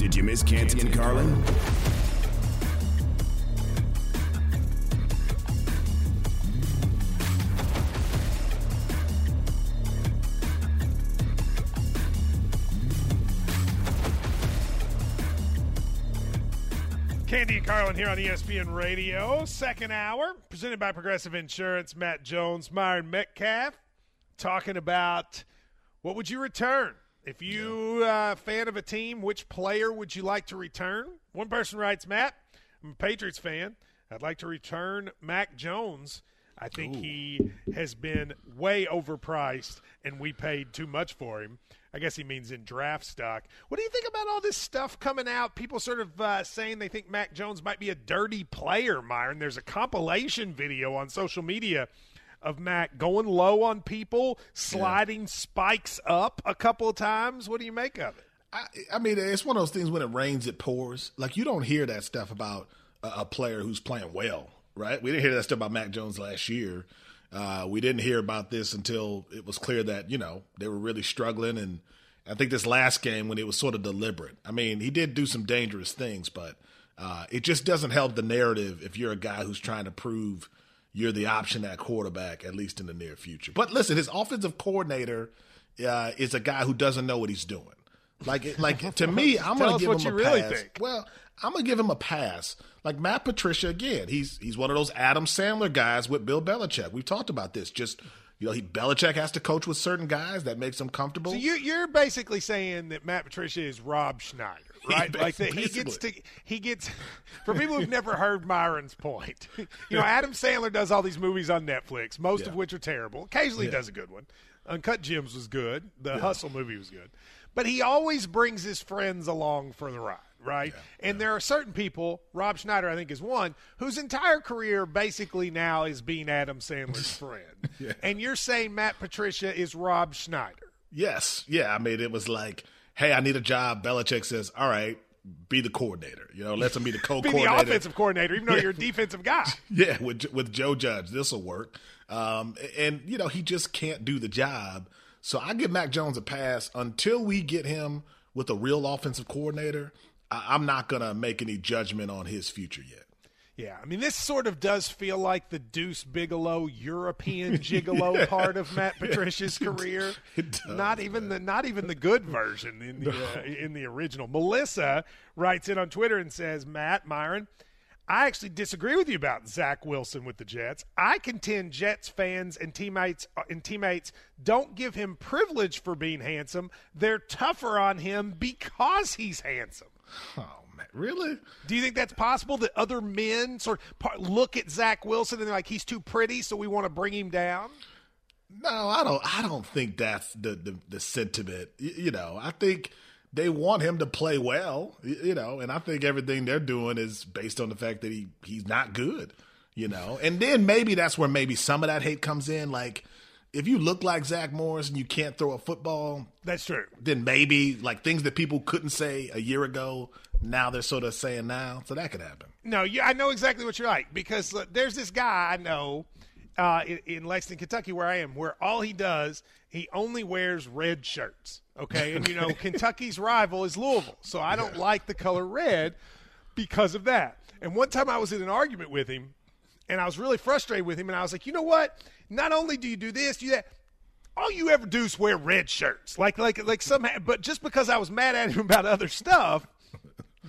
Did you miss Canty and Carlin? Canty and Carlin here on ESPN Radio, second hour, presented by Progressive Insurance. Matt Jones, Myron Metcalf, talking about what would you return if you uh, fan of a team, which player would you like to return? One person writes, Matt, I'm a Patriots fan. I'd like to return Mac Jones. I think Ooh. he has been way overpriced, and we paid too much for him. I guess he means in draft stock. What do you think about all this stuff coming out? People sort of uh, saying they think Mac Jones might be a dirty player, Myron. There's a compilation video on social media of Mac going low on people, sliding spikes up a couple of times. What do you make of it? I, I mean, it's one of those things when it rains, it pours. Like, you don't hear that stuff about a, a player who's playing well, right? We didn't hear that stuff about Mac Jones last year. Uh, we didn't hear about this until it was clear that, you know, they were really struggling. And I think this last game when it was sort of deliberate. I mean, he did do some dangerous things, but uh, it just doesn't help the narrative if you're a guy who's trying to prove you're the option at quarterback, at least in the near future. But listen, his offensive coordinator uh, is a guy who doesn't know what he's doing. Like, like to me, I'm gonna give him a really pass. think. Well, I'm going to give him a pass. Like Matt Patricia again, he's he's one of those Adam Sandler guys with Bill Belichick. We've talked about this. Just you know, he Belichick has to coach with certain guys that makes him comfortable. So you, you're basically saying that Matt Patricia is Rob Schneider, right? like that he gets to he gets. For people who've never heard Myron's point, you know, Adam Sandler does all these movies on Netflix, most of which are terrible. Occasionally, he Yeah. does a good one. Uncut Gems was good. The Hustle movie was good, but he always brings his friends along for the ride. Right, and there are certain people. Rob Schneider, I think, is one whose entire career basically now is being Adam Sandler's friend. And you're saying Matt Patricia is Rob Schneider. Yes, yeah. I mean, it was like, hey, I need a job. Belichick says, all right, be the coordinator. You know, let him be the co-coordinator. the offensive coordinator, even though you're a defensive guy. Yeah, with with Joe Judge, this will work. Um, and you know he just can't do the job. So I give Mac Jones a pass until we get him with a real offensive coordinator. I, I'm not gonna make any judgment on his future yet. Yeah, I mean, this sort of does feel like the Deuce Bigalow European gigolo part of Matt Patricia's career. Does, not even the not even the good version in the uh, in the original. Melissa writes in on Twitter and says, "Matt Myron." I actually disagree with you about Zach Wilson with the Jets. I contend Jets fans and teammates uh, and teammates don't give him privilege for being handsome. They're tougher on him because he's handsome. Oh man, really? Do you think that's possible that other men sort of par- look at Zach Wilson and they're like he's too pretty, so we want to bring him down? No, I don't. I don't think that's the the, the sentiment. Y- You know, I think they want him to play well. y- You know, and I think everything they're doing is based on the fact that he he's not good. You know, and then maybe that's where maybe some of that hate comes in. Like, if you look like Zach Morris and you can't throw a football, That's true. then maybe like things that people couldn't say a year ago, now they're sort of saying now. So that could happen. No, you, I know exactly what you're like because look, there's this guy I know uh, in, in Lexington, Kentucky, where I am, where all he does, he only wears red shirts. Okay, and you know Kentucky's rival is Louisville, so I don't like the color red because of that. And one time I was in an argument with him, and I was really frustrated with him, and I was like, you know what? Not only do you do this, do that. All you ever do is wear red shirts, like like like some. But just because I was mad at him about other stuff,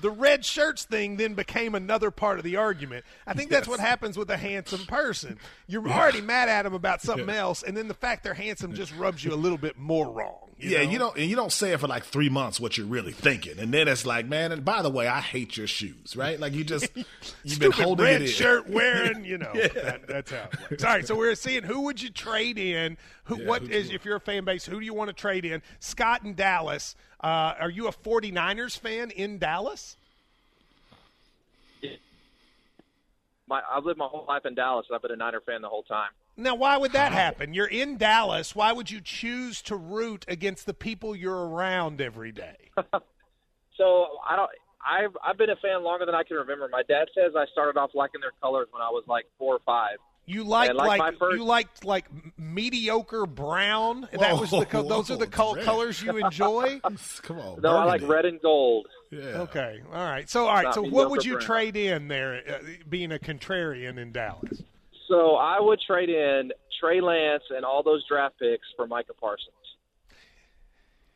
the red shirts thing then became another part of the argument. I think that's what happens with a handsome person. You're already mad at them about something else, and then the fact they're handsome just rubs you a little bit more wrong. You yeah, know? you don't and you don't say it for like three months what you're really thinking, and then it's like, man. And by the way, I hate your shoes, right? Like you just you've been holding red it in. shirt wearing, you know. that, that's how it works. All right, so we're seeing who would you trade in? Who? Yeah, what you- if you're a fan base? Who do you want to trade in? Scott in Dallas. Uh, are you a 49ers fan in Dallas? My, I've lived my whole life in Dallas, I've been a Niner fan the whole time. Now, why would that happen? You're in Dallas. Why would you choose to root against the people you're around every day? So I don't. I've I've been a fan longer than I can remember. My dad says I started off liking their colors when I was like four or five. You liked And like like, my first- you liked like mediocre brown. that was the co- Whoa, those are the whoa, col- red. colors you enjoy. Come on, No, I like burgundy. red and gold. Yeah. Okay, all right. So all right. Not So what would you brown. trade in there, uh, being a contrarian in Dallas? So I would trade in Trey Lance and all those draft picks for Micah Parsons.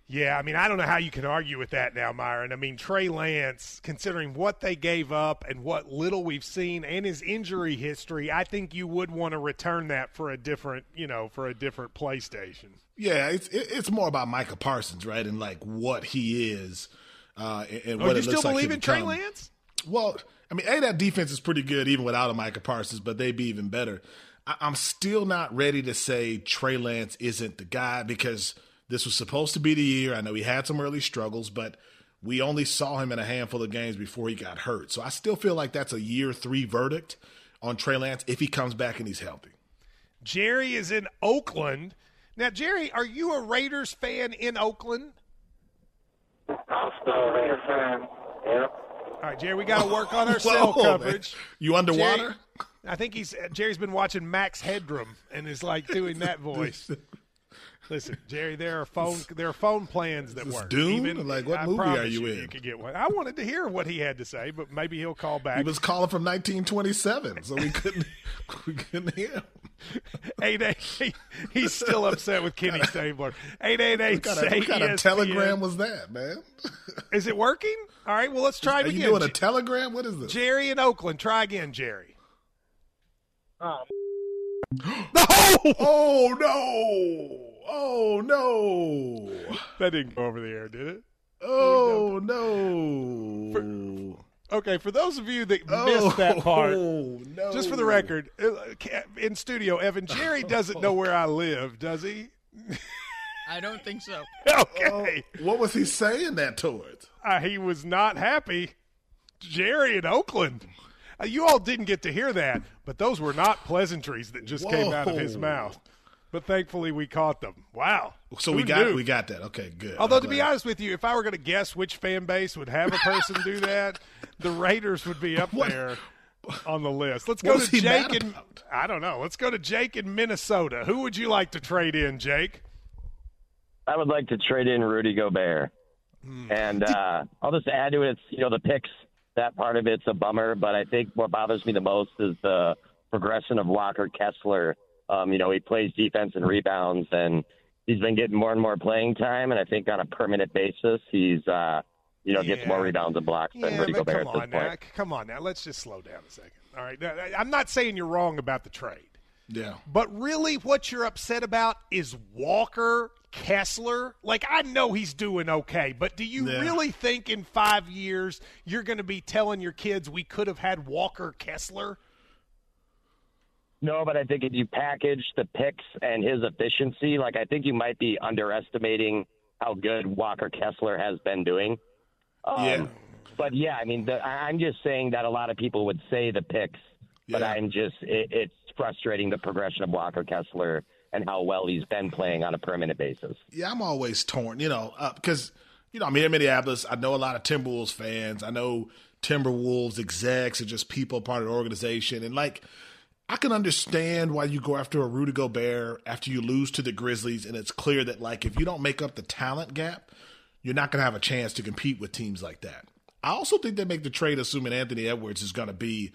Yeah, I mean, I don't know how you can argue with that now, Myron. I mean, Trey Lance, considering what they gave up and what little we've seen and his injury history, I think you would want to return that for a different, you know, for a different PlayStation. Yeah, it's it's more about Micah Parsons, right, and like what he is, uh, and, and Oh, what you it still looks like believe in Trey. Lance? Well, I mean, a that defense is pretty good even without a Micah Parsons, but they'd be even better. I, I'm still not ready to say Trey Lance isn't the guy because this was supposed to be the year. I know he had some early struggles, but we only saw him in a handful of games before he got hurt. So I still feel like that's a year three verdict on Trey Lance if he comes back and he's healthy. Jerry is in Oakland. Now, Jerry, are you a Raiders fan in Oakland? I'm still a Raider fan. Yeah. All right, Jerry, we got to work on our cell Whoa, man. coverage. You underwater? Jerry, I think he's Jerry's been watching Max Headroom and is like doing that voice. Listen, Jerry, there are phone there are phone plans that work. Dune? Even, Like, what I movie are you in? You could get one. I wanted to hear what he had to say, but maybe he'll call back. He was calling from 1927, so we couldn't we couldn't hear him. eight eight. he- He's still upset with Kenny Stabler. Eight eight eight. What kind, of, what kind of telegram was that, man? Is it working? All right. Well, let's try it Are you again. doing a telegram? What is this? Jerry in Oakland. Try again, Jerry. Um, Oh no! Oh no! That didn't go over the air, did it? Oh no! Okay, for those of you that Oh, missed that part, no. just for the record, uh, in studio, Evan, Jerry doesn't know where I live, does he? I don't think so. Okay. what was he saying that towards? Uh, he was not happy. Jerry in Oakland. Uh, you all didn't get to hear that, but those were not pleasantries that just came out of his mouth. But thankfully, we caught them. Wow. So Who we got knew? we got that. Okay, good. Although to be honest with you, if I were going to guess which fan base would have a person do that, the Raiders would be up What? there on the list. Let's go was to Jake mad in about? I don't know. Let's go to Jake in Minnesota. Who would you like to trade in, Jake? I would like to trade in Rudy Gobert. Hmm. And uh, I'll just add to it, it's, you know, the picks, that part of it's a bummer, but I think what bothers me the most is the progression of Walker Kessler. Um, you know, he plays defense and rebounds, and he's been getting more and more playing time, and I think on a permanent basis, he's, uh, you know, gets more rebounds and blocks than Yeah, Rudy Gobert come at this on now. point. Come on now. Let's just slow down a second. All right. Now, I'm not saying you're wrong about the trade. yeah. But really, what you're upset about is Walker Kessler. Like, I know he's doing okay, but do you Yeah. really think in five years you're going to be telling your kids we could have had Walker Kessler? No, but I think if you package the picks and his efficiency, like I think you might be underestimating how good Walker Kessler has been doing. Um, Yeah. But yeah, I mean, the, I- I'm just saying that a lot of people would say the picks, but I'm just it, it's frustrating the progression of Walker Kessler and how well he's been playing on a permanent basis. Yeah, I'm always torn, you know, because you know I'm here in Minneapolis. I know a lot of Timberwolves fans. I know Timberwolves execs and just people part of the organization, and like I can understand why you go after a Rudy Gobert after you lose to the Grizzlies, and it's clear that like if you don't make up the talent gap, you're not going to have a chance to compete with teams like that. I also think they make the trade assuming Anthony Edwards is going to be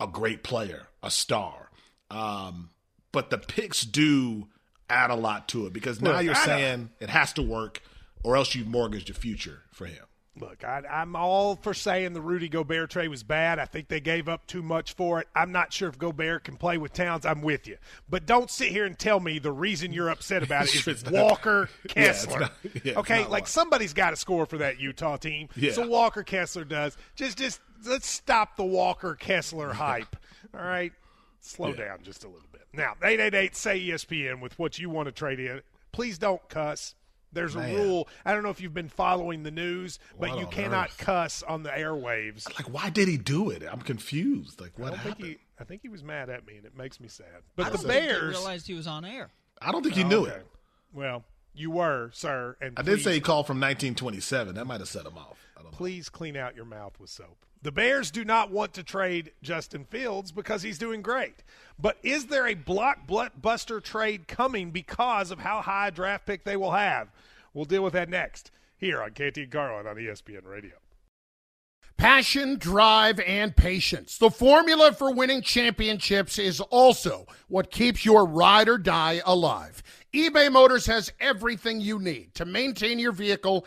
a great player, a star. Um, but the picks do add a lot to it because now Look, you're I saying it has to work or else you've mortgaged your future for him. Look, I, I'm all for saying the Rudy Gobert trade was bad. I think they gave up too much for it. I'm not sure if Gobert can play with Towns. I'm with you, but don't sit here and tell me the reason you're upset about it is Walker Yeah, Kessler. not- yeah, okay, like somebody's got to score for that Utah team. Yeah. So Walker Kessler does. Just, just let's stop the Walker Kessler hype. All right, slow down just a little bit. Now, eight eight eight say ESPN with what you want to trade in. Please don't cuss. There's a rule. I don't know if you've been following the news, but you cannot earth? cuss on the airwaves. Like, why did he do it? I'm confused. Like, I what don't think happened? he. I think he was mad at me, and it makes me sad. But I the don't think they Bears. realized he was on air. I don't think he oh, knew Okay. it. Well, you were, sir, and I did say he called from 1927. That might have set him off. I don't know. please clean out your mouth with soap. The Bears do not want to trade Justin Fields because he's doing great. But is there a blockbuster trade coming because of how high a draft pick they will have? We'll deal with that next here on KT Garland on ESPN Radio. Passion, drive, and patience. The formula for winning championships is also what keeps your ride or die alive. eBay Motors has everything you need to maintain your vehicle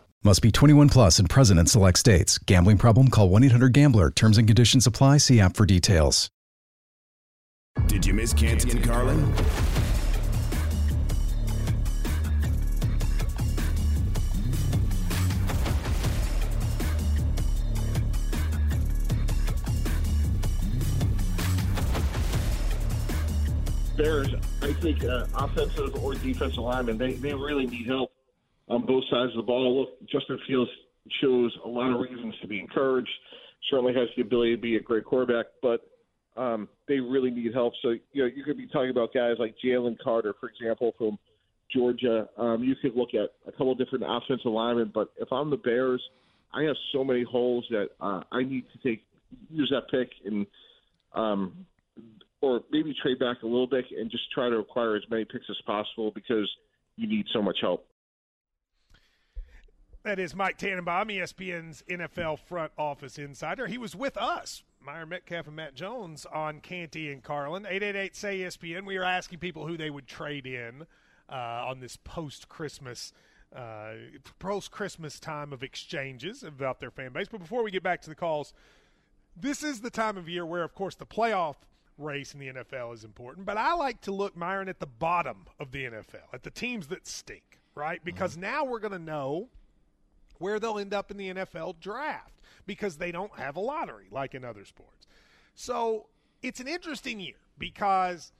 Must be 21 plus and present in select states. Gambling problem? Call 1 800 Gambler. Terms and conditions apply. See app for details. Did you miss Canty and Carlin? There's, I think uh, offensive or defensive linemen, they, they really need help on both sides of the ball. Look, Justin Fields shows a lot of reasons to be encouraged. Certainly has the ability to be a great quarterback, but um, they really need help. So you know, you could be talking about guys like Jalen Carter, for example, from Georgia. Um, you could look at a couple different offensive linemen, but if I'm the Bears, I have so many holes that uh, I need to take use that pick and um, or maybe trade back a little bit and just try to acquire as many picks as possible because you need so much help. That is Mike Tannenbaum, ESPN's NFL front office insider. He was with us, Myron Metcalf and Matt Jones, on Canty and Carlin. 888 say ESPN. We are asking people who they would trade in uh, on this post Christmas. Uh, post Christmas time of exchanges about their fan base. But before we get back to the calls, this is the time of year where, of course, the playoff race in the NFL is important. But I like to look, Myron, at the bottom of the NFL, at the teams that stink, right? Because now we're going to know where they'll end up in the NFL draft because they don't have a lottery like in other sports. So it's an interesting year because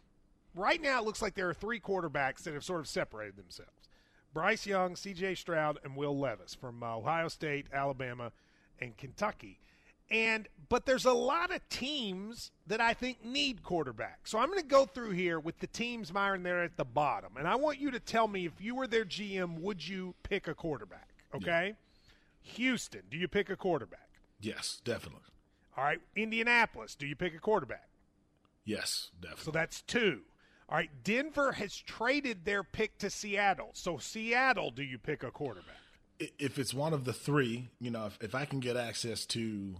right now it looks like there are three quarterbacks that have sort of separated themselves Bryce Young, CJ Stroud, and Will Levis from Ohio State, Alabama, and Kentucky. And but there's a lot of teams that I think need quarterbacks. So I'm going to go through here with the teams Myron there at the bottom, and I want you to tell me if you were their GM, would you pick a quarterback? Okay, Houston, do you pick a quarterback? Yes, definitely. All right, Indianapolis, do you pick a quarterback? Yes, definitely. So that's two. All right, Denver has traded their pick to Seattle. So Seattle, do you pick a quarterback? If it's one of the three, you know, if, if I can get access to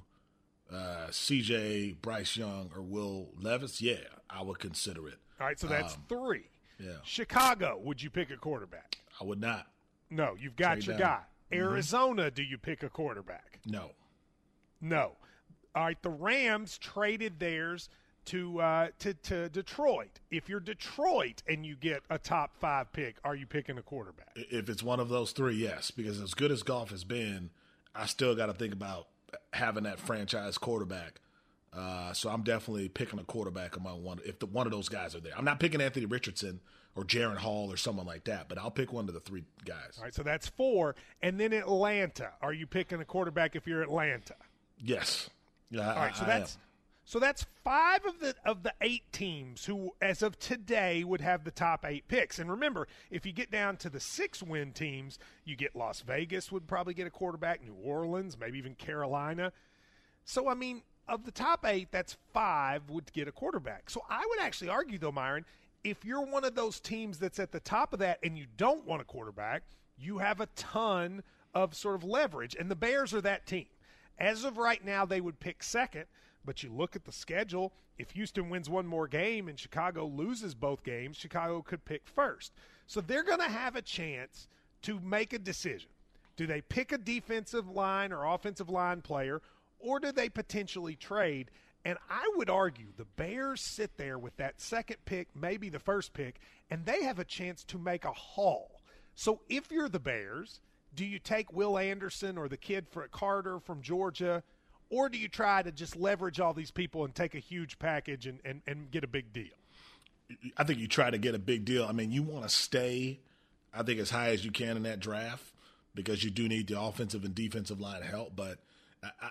uh, CJ, Bryce Young, or Will Levis, yeah, I would consider it. All right, so that's Um, three. Yeah, Chicago, would you pick a quarterback? I would not. No, you've got Trade your down. guy. Mhm. Arizona, do you pick a quarterback? No. No. All right, the Rams traded theirs to uh, to to Detroit. If you're Detroit and you get a top five pick, are you picking a quarterback? If it's one of those three, yes. Because as good as Goff has been, I still got to think about having that franchise quarterback. Uh, so I'm definitely picking a quarterback among one if the, one of those guys are there. I'm not picking Anthony Richardson or Jaren Hall or someone like that, but I'll pick one of the three guys. All right, so that's four, and then Atlanta. Are you picking a quarterback if you're Atlanta? Yes. Yeah. All right, so I, that's so that's five of the of the eight teams who, as of today, would have the top eight picks. And remember, if you get down to the six win teams, you get Las Vegas would probably get a quarterback, New Orleans, maybe even Carolina. So I mean, of the top eight, that's five would get a quarterback. So I would actually argue, though, Myron, if you're one of those teams that's at the top of that and you don't want a quarterback, you have a ton of sort of leverage. And the Bears are that team. As of right now, they would pick second. But you look at the schedule, if Houston wins one more game and Chicago loses both games, Chicago could pick first. So they're going to have a chance to make a decision. Do they pick a defensive line or offensive line player, or do they potentially trade? And I would argue the Bears sit there with that second pick, maybe the first pick, and they have a chance to make a haul. So if you're the Bears, do you take Will Anderson or the kid for Carter from Georgia? or do you try to just leverage all these people and take a huge package and, and, and get a big deal? I think you try to get a big deal. I mean, you want to stay, I think, as high as you can in that draft because you do need the offensive and defensive line help. But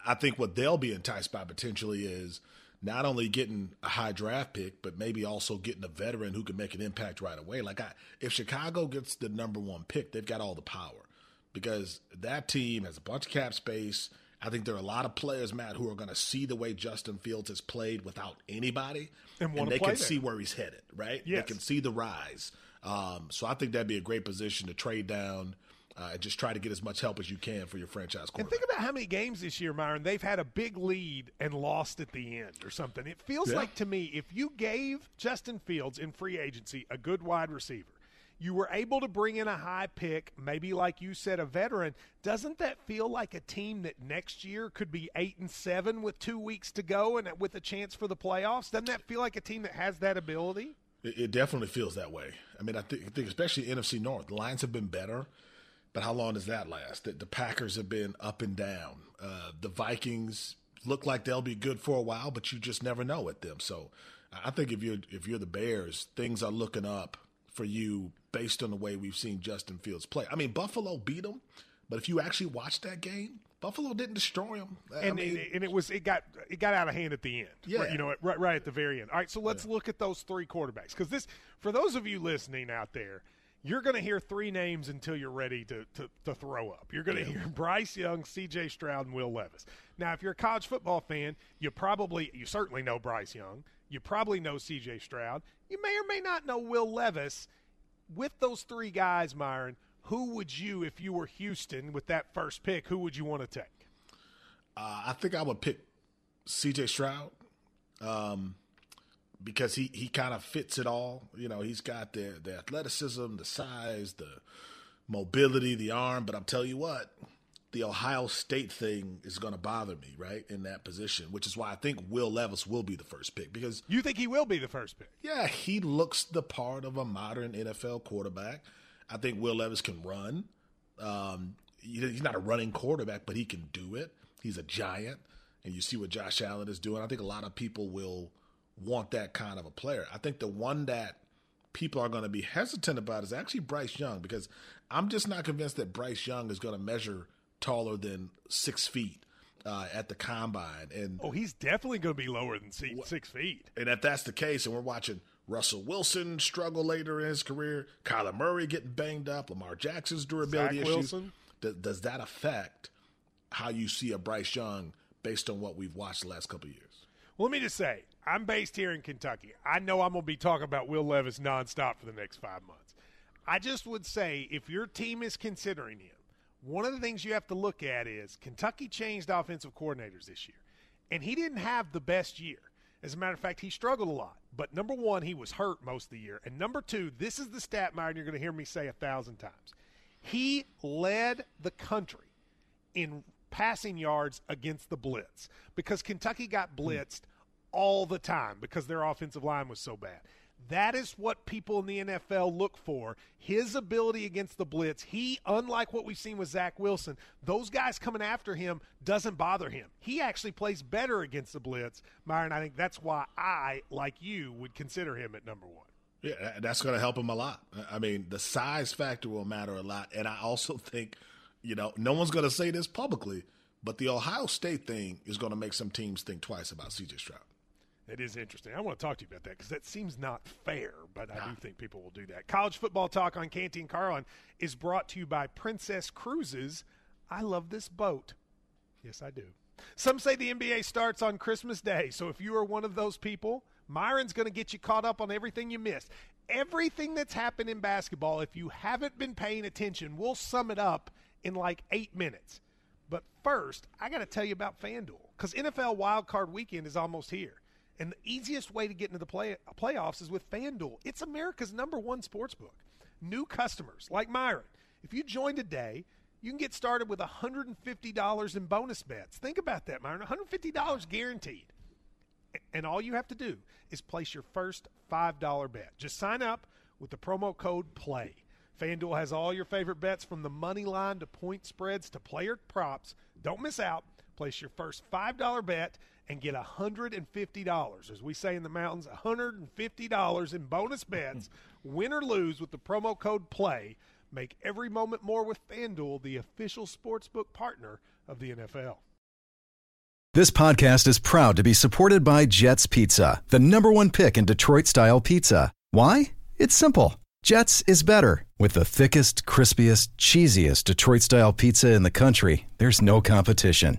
I, think what they'll be enticed by potentially is not only getting a high draft pick, but maybe also getting a veteran who can make an impact right away. Like, I, if Chicago gets the number one pick, they've got all the power because that team has a bunch of cap space I think there are a lot of players, Matt, who are going to see the way Justin Fields has played without anybody, and, and they can there. see where he's headed, right? Yes. They can see the rise. Um, so I think that'd be a great position to trade down. Uh, and just try to get as much help as you can for your franchise quarterback. And think about how many games this year, Myron, they've had a big lead and lost at the end or something. It feels Yeah. like to me, if you gave Justin Fields in free agency a good wide receiver, you were able to bring in a high pick, maybe like you said, a veteran. Doesn't that feel like a team that next year could be eight and seven with two weeks to go and with a chance for the playoffs? Doesn't that feel like a team that has that ability? It, it definitely feels that way. I mean, I think, I think especially NFC North, the Lions have been better, but how long does that last? The, the Packers have been up and down. Uh, the Vikings look like they'll be good for a while, but you just never know with them. So I think if you're if you're the Bears, things are looking up for you based on the way we've seen Justin Fields play. I mean, Buffalo beat them, but if you actually watch that game, Buffalo didn't destroy them. and, and, and it was it got it got out of hand at the end. Yeah. Right, you know, right, right at the very end. All right, so let's look at those three quarterbacks because this for those of you listening out there, you're going to hear three names until you're ready to to, to throw up. You're going to hear Bryce Young, C.J. Stroud, and Will Levis. Now, if you're a college football fan, you probably you certainly know Bryce Young. You probably know C.J. Stroud. You may or may not know Will Levis. With those three guys, Myron, who would you, if you were Houston with that first pick, who would you want to take? Uh, I think I would pick C.J. Stroud um, because he, he kind of fits it all. You know, he's got the the athleticism, the size, the mobility, the arm. But I'll tell you what, the Ohio State thing is going to bother me, right, in that position, which is why I think Will Levis will be the first pick because You think he will be the first pick? yeah, he looks the part of a modern NFL quarterback. I think Will Levis can run. Um, he's not a running quarterback, but he can do it. He's a giant, and you see what Josh Allen is doing. I think a lot of people will want that kind of a player. I think the one that people are going to be hesitant about is actually Bryce Young because I'm just not convinced that Bryce Young is going to measure taller than six feet uh, at the combine. And Oh, he's definitely going to be lower than six, six feet. and if that's the case, and we're watching Russell Wilson struggle later in his career, Kyler Murray getting banged up, Lamar Jackson's durability Zach issues, Wilson. does that affect how you see a Bryce Young based on what we've watched the last couple of years? Well, let me just say, I'm based here in Kentucky. I know I'm going to be talking about Will Levis nonstop for the next five months. I just would say if your team is considering him, one of the things you have to look at is Kentucky changed offensive coordinators this year, and he didn't have the best year. As a matter of fact, he struggled a lot. But number one, he was hurt most of the year. And number two, this is the stat, Myron, you're going to hear me say a thousand times. He led the country in passing yards against the blitz because Kentucky got hmm. blitzed all the time because their offensive line was so bad. That is what people in the NFL look for. His ability against the blitz. He, unlike what we've seen with Zach Wilson, those guys coming after him doesn't bother him. He actually plays better against the blitz. Myron, I think that's why I, like you, would consider him at number one. Yeah, that's going to help him a lot. I mean, the size factor will matter a lot. And I also think, you know, no one's going to say this publicly, but the Ohio State thing is going to make some teams think twice about CJ Stroud. It is interesting. I want to talk to you about that because that seems not fair, but I do think people will do that. College football talk on Canty and Carlin is brought to you by Princess Cruises. I love this boat. Yes, I do. Some say the NBA starts on Christmas Day, so if you are one of those people, Myron's going to get you caught up on everything you missed. Everything that's happened in basketball, if you haven't been paying attention, we'll sum it up in like eight minutes. But first, I got to tell you about FanDuel because NFL Wild Card Weekend is almost here. And the easiest way to get into the play, playoffs is with FanDuel. It's America's number one sports book. New customers like Myron, if you join today, you can get started with $150 in bonus bets. Think about that, Myron. $150 guaranteed. And all you have to do is place your first $5 bet. Just sign up with the promo code PLAY. FanDuel has all your favorite bets from the money line to point spreads to player props. Don't miss out. Place your first $5 bet and get $150. As we say in the mountains, $150 in bonus bets, win or lose with the promo code PLAY. Make every moment more with FanDuel, the official sportsbook partner of the NFL. This podcast is proud to be supported by Jets Pizza, the number one pick in Detroit style pizza. Why? It's simple. Jets is better. With the thickest, crispiest, cheesiest Detroit style pizza in the country, there's no competition.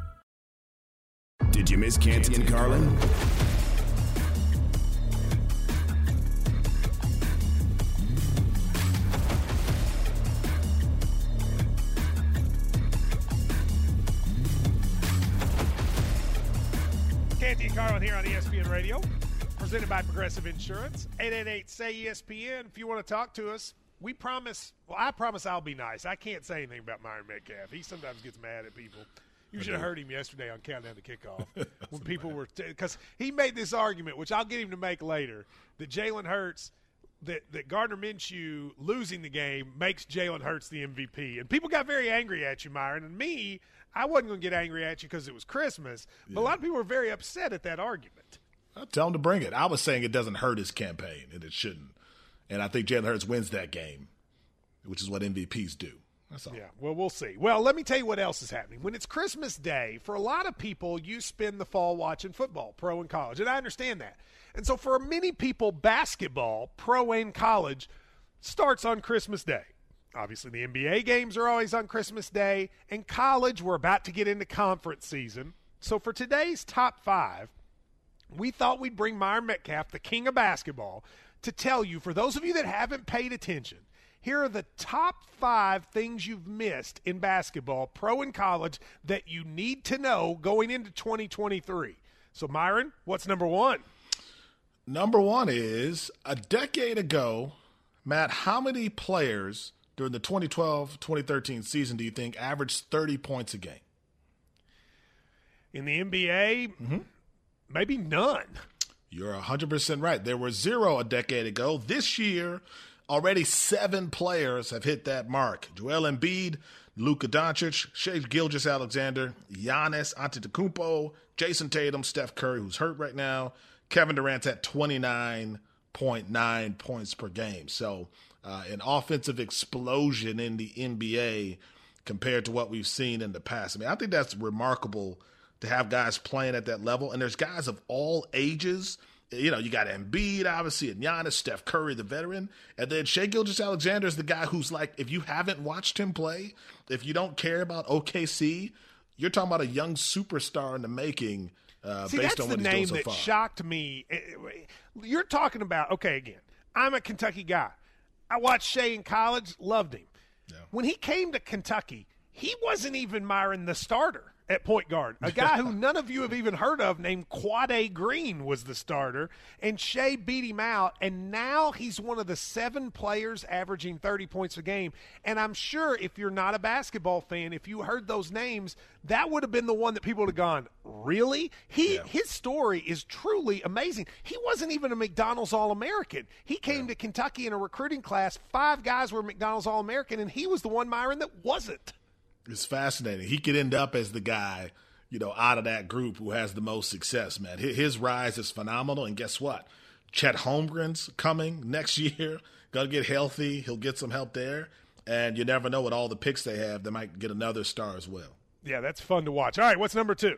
Did you miss Canty and Carlin? Canty and Carlin here on ESPN Radio, presented by Progressive Insurance. 888 say ESPN. If you want to talk to us, we promise. Well, I promise I'll be nice. I can't say anything about Myron Metcalf. He sometimes gets mad at people. You should have heard him yesterday on Countdown to Kickoff when people were because he made this argument, which I'll get him to make later, that Jalen Hurts. That, that Gardner Minshew losing the game makes Jalen Hurts the MVP. And people got very angry at you, Myron. And me, I wasn't going to get angry at you because it was Christmas. But a lot of people were very upset at that argument. I'll tell him to bring it. I was saying it doesn't hurt his campaign, and it shouldn't. And I think Jalen Hurts wins that game, which is what MVPs do. That's all. Yeah, well, we'll see. Well, let me tell you what else is happening. When it's Christmas Day, for a lot of people, you spend the fall watching football, pro and college, and I understand that. And so, for many people, basketball, pro and college, starts on Christmas Day. Obviously, the NBA games are always on Christmas Day, and college, we're about to get into conference season. So, for today's top five, we thought we'd bring Myron Metcalf, the king of basketball, to tell you, for those of you that haven't paid attention, here are the top five things you've missed in basketball, pro and college, that you need to know going into 2023. So, Myron, what's number one? Number one is a decade ago, Matt, how many players during the 2012 2013 season do you think averaged 30 points a game? In the NBA, mm-hmm. maybe none. You're 100% right. There were zero a decade ago. This year, already seven players have hit that mark. Joel Embiid, Luka Doncic, Shai Gilgeous Alexander, Giannis Antetokounmpo, Jayson Tatum, Steph Curry, who's hurt right now, Kevin Durant's at 29.9 points per game. So, uh, an offensive explosion in the NBA compared to what we've seen in the past. I mean, I think that's remarkable to have guys playing at that level. And there's guys of all ages. You know, you got Embiid, obviously, and Giannis, Steph Curry, the veteran. And then Shai Gilgeous Alexander is the guy who's like, if you haven't watched him play, if you don't care about OKC, you're talking about a young superstar in the making uh, See, based that's on the what name he's doing that so far. shocked me. You're talking about okay. Again, I'm a Kentucky guy. I watched Shai in college, loved him. When he came to Kentucky, he wasn't even Myron the starter at point guard. A guy who none of you have even heard of named Quade Green was the starter, and Shai beat him out, and now he's one of the seven players averaging 30 points a game. And I'm sure if you're not a basketball fan, if you heard those names, that would have been the one that people would have gone, really? He his story is truly amazing. He wasn't even a McDonald's All American. He came to Kentucky in a recruiting class. Five guys were McDonald's All American, and he was the one Myron that wasn't. It's fascinating. He could end up as the guy, you know, out of that group who has the most success, man. His, rise is phenomenal. And guess what? Chet Holmgren's coming next year. Gonna get healthy. He'll get some help there. And you never know with all the picks they have, they might get another star as well. Yeah, that's fun to watch. All right, what's number two?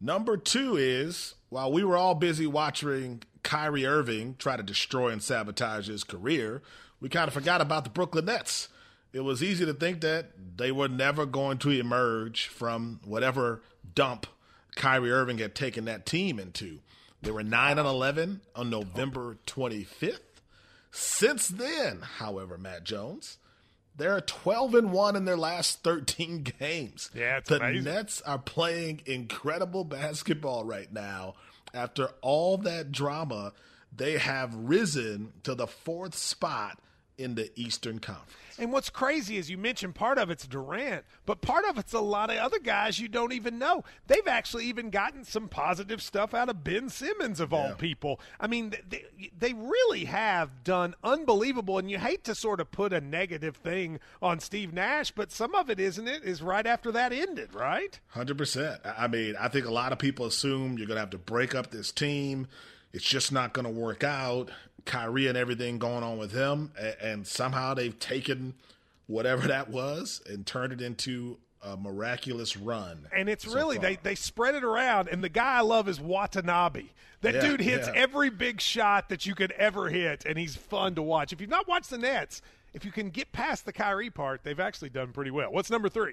Number two is while we were all busy watching Kyrie Irving try to destroy and sabotage his career, we kind of forgot about the Brooklyn Nets. It was easy to think that they were never going to emerge from whatever dump Kyrie Irving had taken that team into. They were 9 and 11 on November 25th. Since then, however, Matt Jones, they're 12 and 1 in their last 13 games. Yeah, it's the amazing. Nets are playing incredible basketball right now. After all that drama, they have risen to the fourth spot in the Eastern Conference. And what's crazy is you mentioned part of it's Durant, but part of it's a lot of other guys you don't even know. They've actually even gotten some positive stuff out of Ben Simmons, of all people. I mean, they, they really have done unbelievable. And you hate to sort of put a negative thing on Steve Nash, but some of it, isn't it, is right after that ended, right? Hundred percent. I mean, I think a lot of people assume you're going to have to break up this team. It's just not going to work out. Kyrie and everything going on with him, a- and somehow they've taken whatever that was and turned it into a miraculous run. And it's so really far. they they spread it around, and the guy I love is Watanabe. That Yeah, dude hits yeah. every big shot that you could ever hit, and he's fun to watch. If you've not watched the Nets, if you can get past the Kyrie part, they've actually done pretty well. What's number three?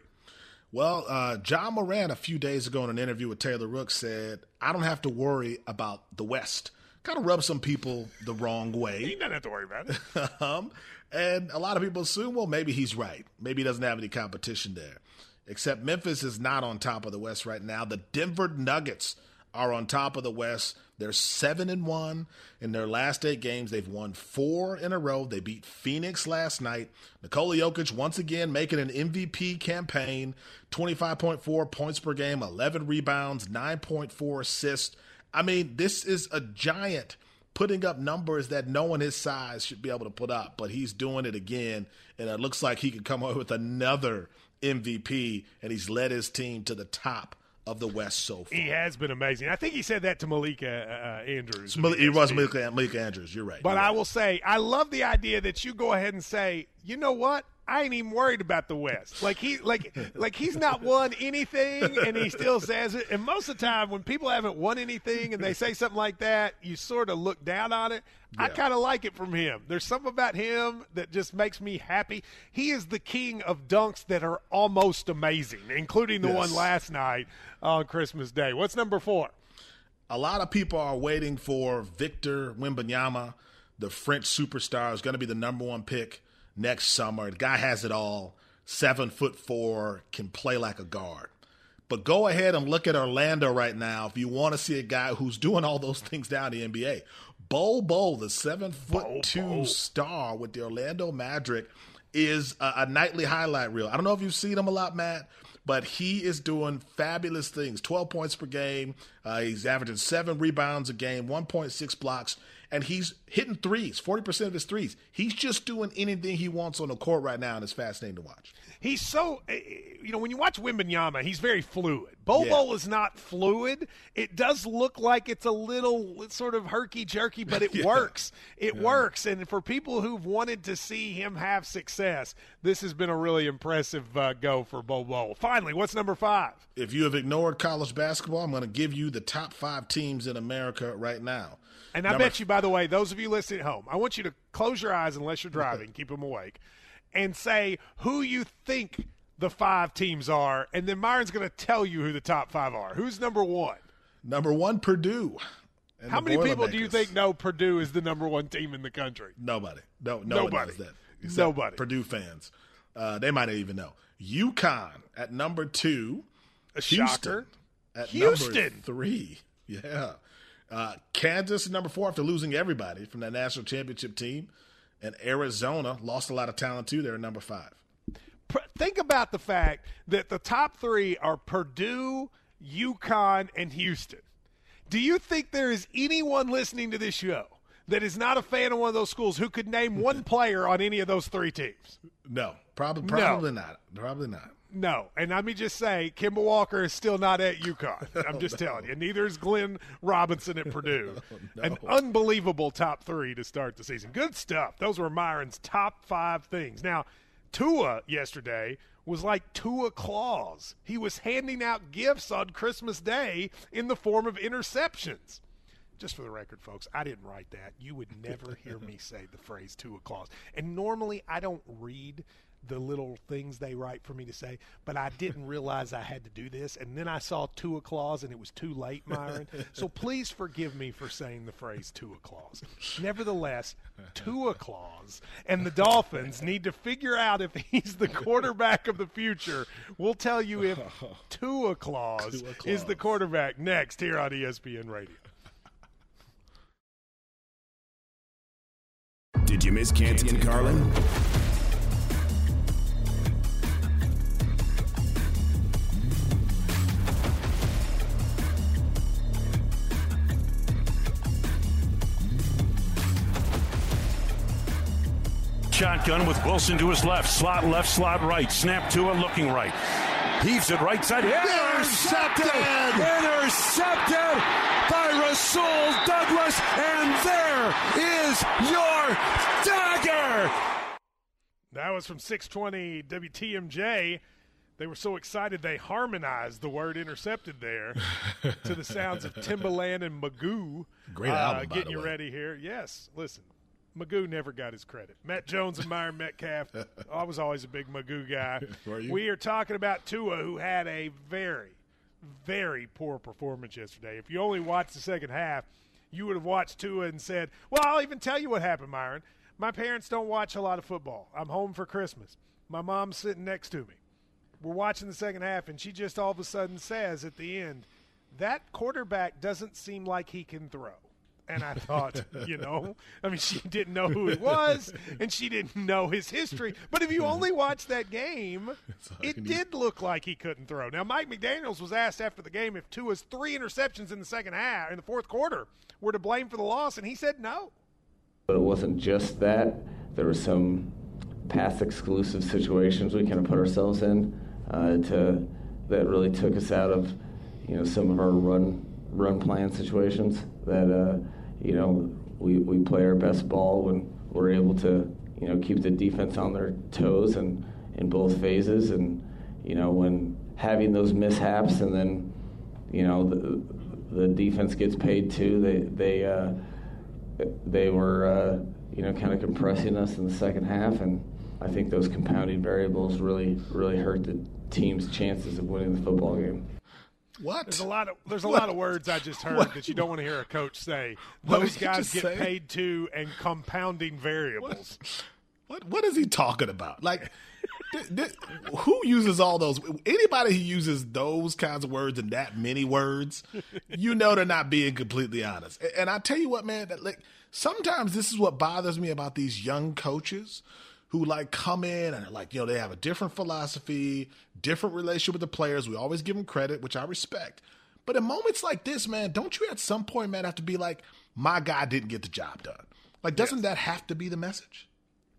Well, uh, Ja Morant a few days ago in an interview with Taylor Rook said, "I don't have to worry about the West." Kind of rubs some people the wrong way. You don't have to worry about it. um, and a lot of people assume, well, maybe he's right. Maybe he doesn't have any competition there. Except Memphis is not on top of the West right now. The Denver Nuggets are on top of the West. They're seven and one in their last eight games. They've won four in a row. They beat Phoenix last night. Nikola Jokic once again making an MVP campaign. Twenty-five point four points per game, eleven rebounds, nine point four assists. I mean, this is a giant putting up numbers that no one his size should be able to put up, but he's doing it again, and it looks like he could come away with another MVP, and he's led his team to the top of the West so far. He has been amazing. I think he said that to Malika uh, Andrews. Mal- It was Malika, Malika Andrews. You're right. But You're I will say, I love the idea that you go ahead and say, you know what? I ain't even worried about the West. Like he, like, like he's not won anything, and he still says it. And most of the time, when people haven't won anything and they say something like that, you sort of look down on it. I kind of like it from him. There's something about him that just makes me happy. He is the king of dunks that are almost amazing, including the Yes. one last night on Christmas Day. What's number four? a lot of people are waiting for Victor Wembanyama, the French superstar, is going to be the number one pick next summer. The guy has it all. Seven foot four, can play like a guard. But go ahead and look at Orlando right now if you want to see a guy who's doing all those things down in the NBA. Bol Bol, the seven foot two star with the Orlando Magic, is a, a nightly highlight reel. I don't know if you've seen him a lot, Matt, but he is doing fabulous things. 12 points per game. Uh, he's averaging seven rebounds a game, 1.6 blocks. And he's hitting threes, 40% of his threes. He's just doing anything he wants on the court right now, and it's fascinating to watch. He's so, eh, you know, when you watch Wembanyama, he's very fluid. Bol Bol Yeah. Is not fluid. It does look like it's a little sort of herky jerky, but it Yeah. works. It works. And for people who've wanted to see him have success, this has been a really impressive uh, go for Bol. Finally, what's number five? If you have ignored college basketball, I'm going to give you the top five teams in America right now. And I Number- bet you, by the way, those of you listening at home, I want you to close your eyes unless you're driving, keep them awake, and say who you think the five teams are, and then Myron's going to tell you who the top five are. Who's number one? Number one, Purdue. How many people do you think know Purdue is the number one team in the country? Nobody. No, no Nobody. one that. Nobody. Purdue fans. Uh, they might not even know. UConn at number two. A Houston shocker. at Houston. number three. Yeah. Uh, Kansas at number four after losing everybody from that national championship team. And Arizona lost a lot of talent too. They're number five. Think about the fact that the top three are Purdue, UConn, and Houston. Do you think there is anyone listening to this show that is not a fan of one of those schools who could name one player on any of those three teams? No, probably No. probably not. Probably not. No, and let me just say, Kemba Walker is still not at UConn. I'm just telling you. Neither is Glenn Robinson at Purdue. An unbelievable top three to start the season. Good stuff. Those were Myron's top five things. Now, Tua yesterday was like Tua Claus. He was handing out gifts on Christmas Day in the form of interceptions. Just for the record, folks, I didn't write that. You would never hear me say the phrase Tua Claus. And normally I don't read the little things they write for me to say, but I didn't realize I had to do this. And then I saw Tua Claus and it was too late, Myron. so please forgive me for saying the phrase Tua Claus. Nevertheless, Tua Claus and the Dolphins need to figure out if he's the quarterback of the future. We'll tell you if Tua Claus, Tua is the quarterback next here on ESPN Radio. Did you miss Canty and Carlin? Shotgun with Wilson to his left, slot left, slot right, snap to it, looking right. Heaves it right side. Intercepted! Intercepted by Rasul Douglas, and there is your dagger! That was from 620 WTMJ. They were so excited they harmonized the word intercepted there to the sounds of Timbaland and Magoo. Great uh, album, by Getting the you way. ready here. Yes, listen. Magoo never got his credit. Matt Jones and Myron Metcalf. I was always a big Magoo guy. We are talking about Tua, who had a very, very poor performance yesterday. If you only watched the second half, you would have watched Tua and said, Well, I'll even tell you what happened, Myron. My parents don't watch a lot of football. I'm home for Christmas. My mom's sitting next to me. We're watching the second half, and she just all of a sudden says at the end, That quarterback doesn't seem like he can throw. And I thought, you know, I mean, she didn't know who he was, and she didn't know his history. But if you only watch that game, it did look like he couldn't throw. Now, Mike McDaniels was asked after the game if Tua's three interceptions in the second half, in the fourth quarter, were to blame for the loss, and he said no. But it wasn't just that. There were some pass exclusive situations we kind of put ourselves in uh, to that really took us out of you know some of our run run plan situations that uh, you know we, we play our best ball when we're able to you know keep the defense on their toes and in both phases and you know when having those mishaps and then you know the the defense gets paid too they they uh, they were, uh, you know, kind of compressing us in the second half, and I think those compounding variables really, really hurt the team's chances of winning the football game. What? There's a lot of there's a What? lot of words I just heard What? that you don't want to hear a coach say. What Those guys get say? paid to and compounding variables. What what is he talking about? Like, th- th- who uses all those? Anybody who uses those kinds of words and that many words, you know they're not being completely honest. A- And I tell you what, man, that like sometimes this is what bothers me about these young coaches who like come in and like you know they have a different philosophy, different relationship with the players. We always give them credit, which I respect. But in moments like this, man, don't you at some point, man, have to be like, my guy didn't get the job done? Like, doesn't yes. that have to be the message?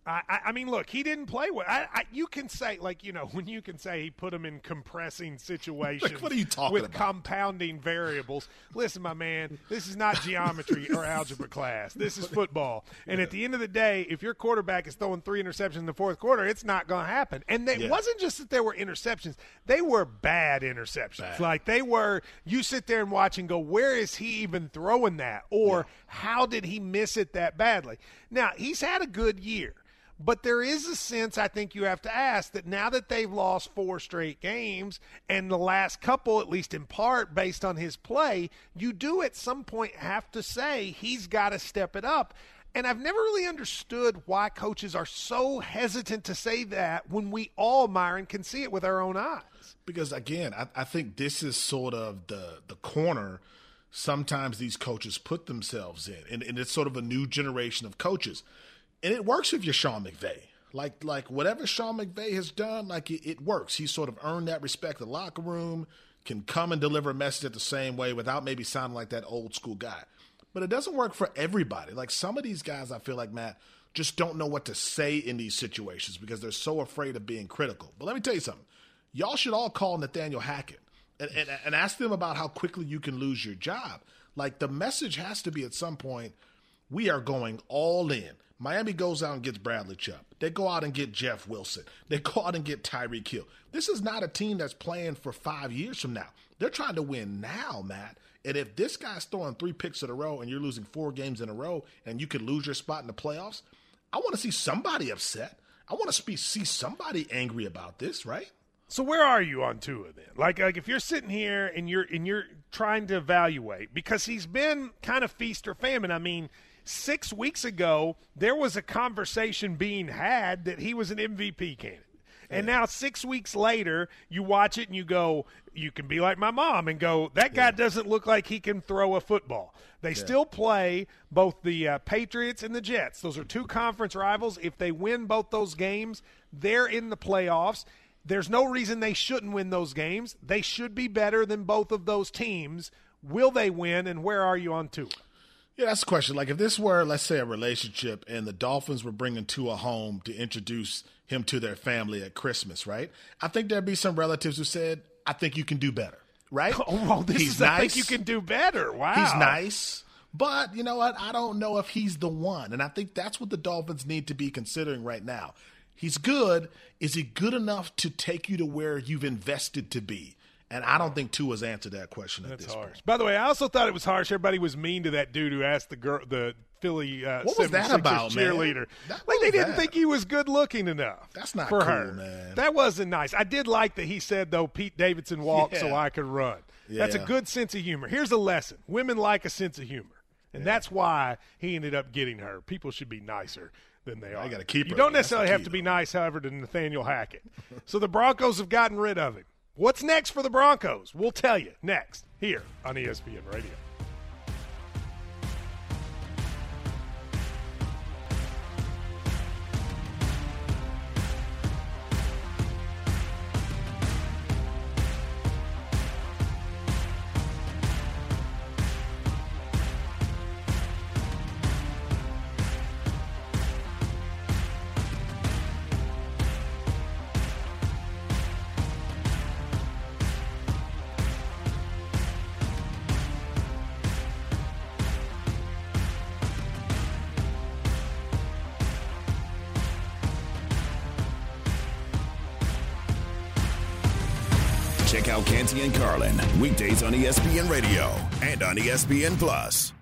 I, I mean, look, he didn't play well. I, I, you can say, like, you know, when you can say he put him in compressing situations. like, what are you talking with about? compounding variables. Listen, my man, this is not geometry or algebra class. This is football. And yeah. at the end of the day, if your quarterback is throwing three interceptions in the fourth quarter, it's not going to happen. And it yeah. wasn't just that there were interceptions; they were bad interceptions. Bad. Like they were. You sit there and watch and go, "Where is he even throwing that?" Or yeah. "How did he miss it that badly?" Now he's had a good year. But there is a sense I think you have to ask that now that they've lost four straight games and the last couple, at least in part based on his play, you do at some point have to say he's got to step it up. And I've never really understood why coaches are so hesitant to say that when we all, Myron, can see it with our own eyes. Because again, I, I think this is sort of the the corner sometimes these coaches put themselves in. And, and it's sort of a new generation of coaches and it works if you're Sean McVay. Like like whatever Sean McVay has done, like it, it works. He sort of earned that respect. The locker room can come and deliver a message at the same way without maybe sounding like that old school guy. But it doesn't work for everybody. Like some of these guys, I feel like Matt just don't know what to say in these situations because they're so afraid of being critical. But let me tell you something. Y'all should all call Nathaniel Hackett and, and, and ask them about how quickly you can lose your job. Like the message has to be at some point, we are going all in. Miami goes out and gets Bradley Chubb. They go out and get Jeff Wilson. They go out and get Tyreek Hill. This is not a team that's playing for five years from now. They're trying to win now, Matt. And if this guy's throwing three picks in a row and you're losing four games in a row and you could lose your spot in the playoffs, I want to see somebody upset. I want to see somebody angry about this, right? So where are you on Tua then? Like, like if you're sitting here and you're and you're trying to evaluate because he's been kind of feast or famine. I mean, six weeks ago, there was a conversation being had that he was an MVP candidate. And now, six weeks later, you watch it and you go, you can be like my mom and go, that guy yeah. doesn't look like he can throw a football. They yeah. still play both the uh, Patriots and the Jets. Those are two conference rivals. If they win both those games, they're in the playoffs. There's no reason they shouldn't win those games. They should be better than both of those teams. Will they win, and where are you on Tua? Yeah, that's the question. Like, if this were, let's say, a relationship and the Dolphins were bringing Tua home to introduce him to their family at Christmas, right? I think there'd be some relatives who said, I think you can do better, right? Oh, well, this he's is, nice. I think you can do better. Wow. He's nice. But you know what? I don't know if he's the one. And I think that's what the Dolphins need to be considering right now. He's good. Is he good enough to take you to where you've invested to be? And I don't think Tua's answered that question. That's harsh. Point. By the way, I also thought it was harsh. Everybody was mean to that dude who asked the girl, the Philly uh, what was that about, cheerleader. like they didn't that? think he was good looking enough. That's not for cool, her. man. That wasn't nice. I did like that he said though Pete Davidson walked yeah. so I could run. Yeah. That's a good sense of humor. Here's a lesson: women like a sense of humor, and yeah. that's why he ended up getting her. People should be nicer than they are. I got to keep. You don't necessarily have to be nice, however, to Nathaniel Hackett. so the Broncos have gotten rid of him. What's next for the Broncos? We'll tell you next here on ESPN Radio. Carlin, weekdays on ESPN Radio and on ESPN Plus.